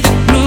the blue.